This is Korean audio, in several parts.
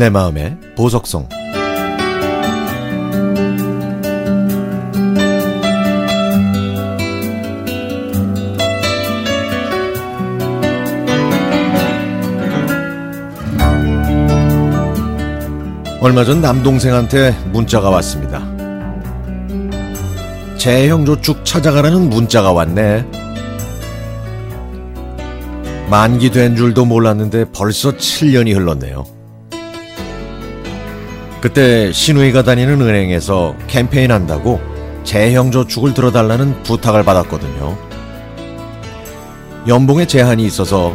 내 마음의 보석성 얼마 전 남동생한테 문자가 왔습니다. 재형조축 찾아가라는 문자가 왔네. 만기 된 줄도 몰랐는데 벌써 7년이 흘렀네요. 그때 신우이가 다니는 은행에서 캠페인 한다고 재형 저축을 들어달라는 부탁을 받았거든요. 연봉에 제한이 있어서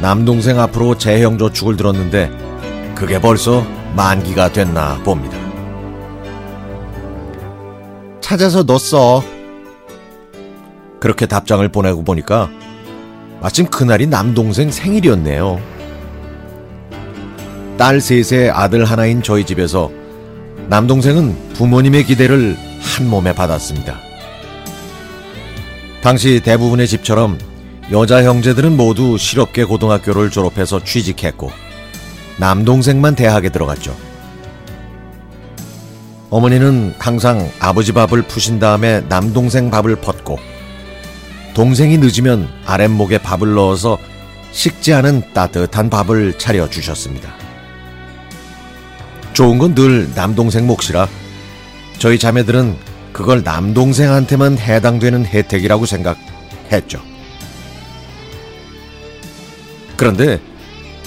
남동생 앞으로 재형 저축을 들었는데 그게 벌써 만기가 됐나 봅니다. 찾아서 넣었어. 그렇게 답장을 보내고 보니까 마침 그날이 남동생 생일이었네요. 딸 셋의 아들 하나인 저희 집에서 남동생은 부모님의 기대를 한 몸에 받았습니다. 당시 대부분의 집처럼 여자 형제들은 모두 실업계 고등학교를 졸업해서 취직했고 남동생만 대학에 들어갔죠. 어머니는 항상 아버지 밥을 푸신 다음에 남동생 밥을 펐고 동생이 늦으면 아랫목에 밥을 넣어서 식지 않은 따뜻한 밥을 차려 주셨습니다. 좋은 건 늘 남동생 몫이라 저희 자매들은 그걸 남동생한테만 해당되는 혜택이라고 생각했죠. 그런데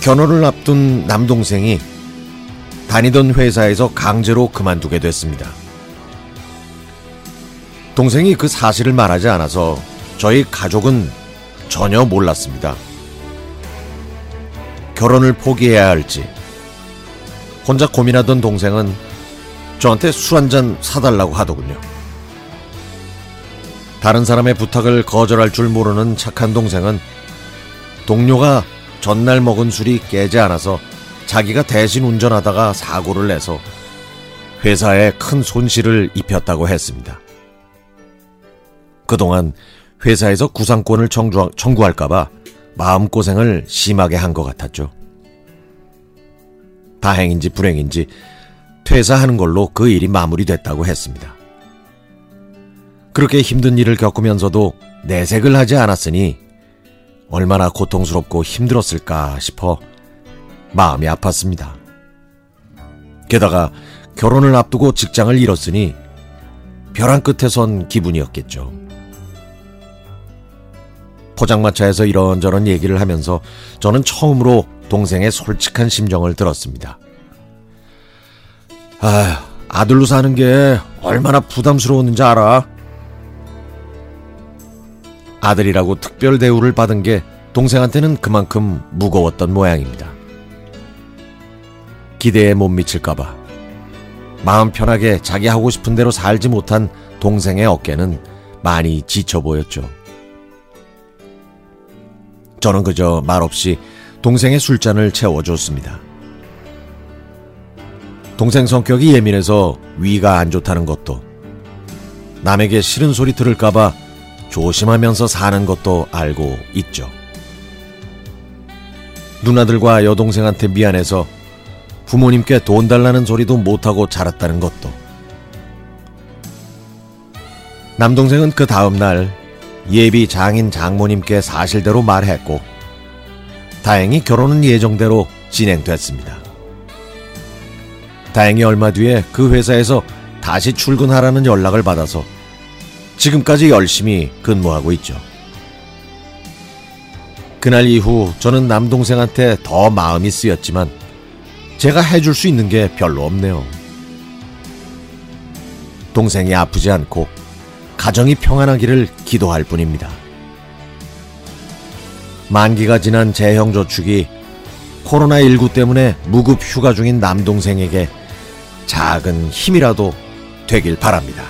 결혼을 앞둔 남동생이 다니던 회사에서 강제로 그만두게 됐습니다. 동생이 그 사실을 말하지 않아서 저희 가족은 전혀 몰랐습니다. 결혼을 포기해야 할지 혼자 고민하던 동생은 저한테 술 한 잔 사달라고 하더군요. 다른 사람의 부탁을 거절할 줄 모르는 착한 동생은 동료가 전날 먹은 술이 깨지 않아서 자기가 대신 운전하다가 사고를 내서 회사에 큰 손실을 입혔다고 했습니다. 그동안 회사에서 구상권을 청구, 청구할까봐 마음고생을 심하게 한 것 같았죠. 다행인지 불행인지 퇴사하는 걸로 그 일이 마무리됐다고 했습니다. 그렇게 힘든 일을 겪으면서도 내색을 하지 않았으니 얼마나 고통스럽고 힘들었을까 싶어 마음이 아팠습니다. 게다가 결혼을 앞두고 직장을 잃었으니 벼랑 끝에 선 기분이었겠죠. 포장마차에서 이런저런 얘기를 하면서 저는 처음으로 동생의 솔직한 심정을 들었습니다. 아, 아들로 사는 게 얼마나 부담스러웠는지 알아? 아들이라고 특별 대우를 받은 게 동생한테는 그만큼 무거웠던 모양입니다. 기대에 못 미칠까봐 마음 편하게 자기 하고 싶은 대로 살지 못한 동생의 어깨는 많이 지쳐 보였죠. 저는 그저 말없이 동생의 술잔을 채워줬습니다. 동생 성격이 예민해서 위가 안 좋다는 것도 남에게 싫은 소리 들을까봐 조심하면서 사는 것도 알고 있죠. 누나들과 여동생한테 미안해서 부모님께 돈 달라는 소리도 못하고 자랐다는 것도. 남동생은 그 다음날 예비 장인 장모님께 사실대로 말했고, 다행히 결혼은 예정대로 진행됐습니다. 다행히 얼마 뒤에 그 회사에서 다시 출근하라는 연락을 받아서 지금까지 열심히 근무하고 있죠. 그날 이후 저는 남동생한테 더 마음이 쓰였지만 제가 해줄 수 있는 게 별로 없네요. 동생이 아프지 않고 가정이 평안하기를 기도할 뿐입니다. 만기가 지난 재형저축이 코로나19 때문에 무급 휴가 중인 남동생에게 작은 힘이라도 되길 바랍니다.